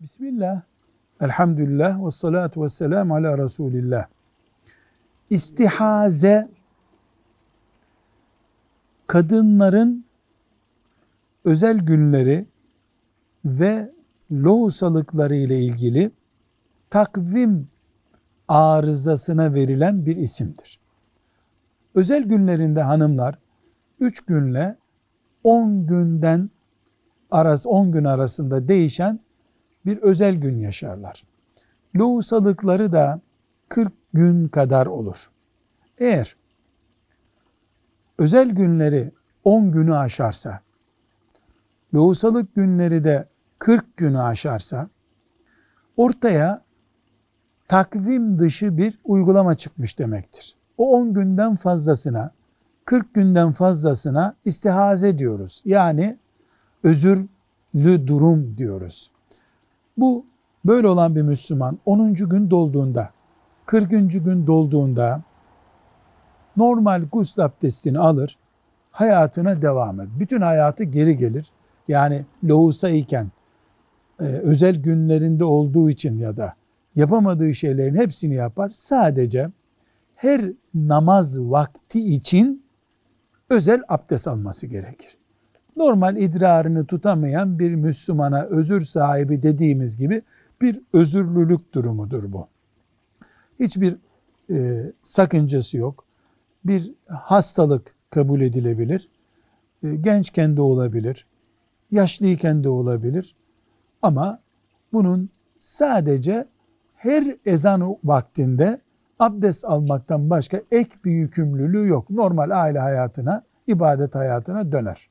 Bismillah, elhamdülillah ve salatu ve selamu ala Resulillah. İstihaze, kadınların özel günleri ve lohusalıkları ile ilgili takvim arızasına verilen bir isimdir. Özel günlerinde hanımlar 3 günle 10 günden arası 10 gün arasında değişen bir özel gün yaşarlar. Lohusalıkları da 40 gün kadar olur. Eğer özel günleri 10 günü aşarsa, lohusalık günleri de 40 günü aşarsa, ortaya takvim dışı bir uygulama çıkmış demektir. O 10 günden fazlasına, 40 günden fazlasına istihaze diyoruz. Yani özürlü durum diyoruz. Bu böyle olan bir Müslüman 10. gün dolduğunda, 40. gün dolduğunda normal gusül abdestini alır, hayatına devam eder. Bütün hayatı geri gelir. Yani lohusa iken e, özel günlerinde olduğu için ya da yapamadığı şeylerin hepsini yapar. Sadece her namaz vakti için özel abdest alması gerekir. Normal idrarını tutamayan bir Müslümana özür sahibi dediğimiz gibi bir özürlülük durumudur bu. Hiçbir e, sakıncası yok. Bir hastalık kabul edilebilir. E, gençken de olabilir. Yaşlıyken de olabilir. Ama bunun sadece her ezan vaktinde abdest almaktan başka ek bir yükümlülüğü yok. Normal aile hayatına, ibadet hayatına döner.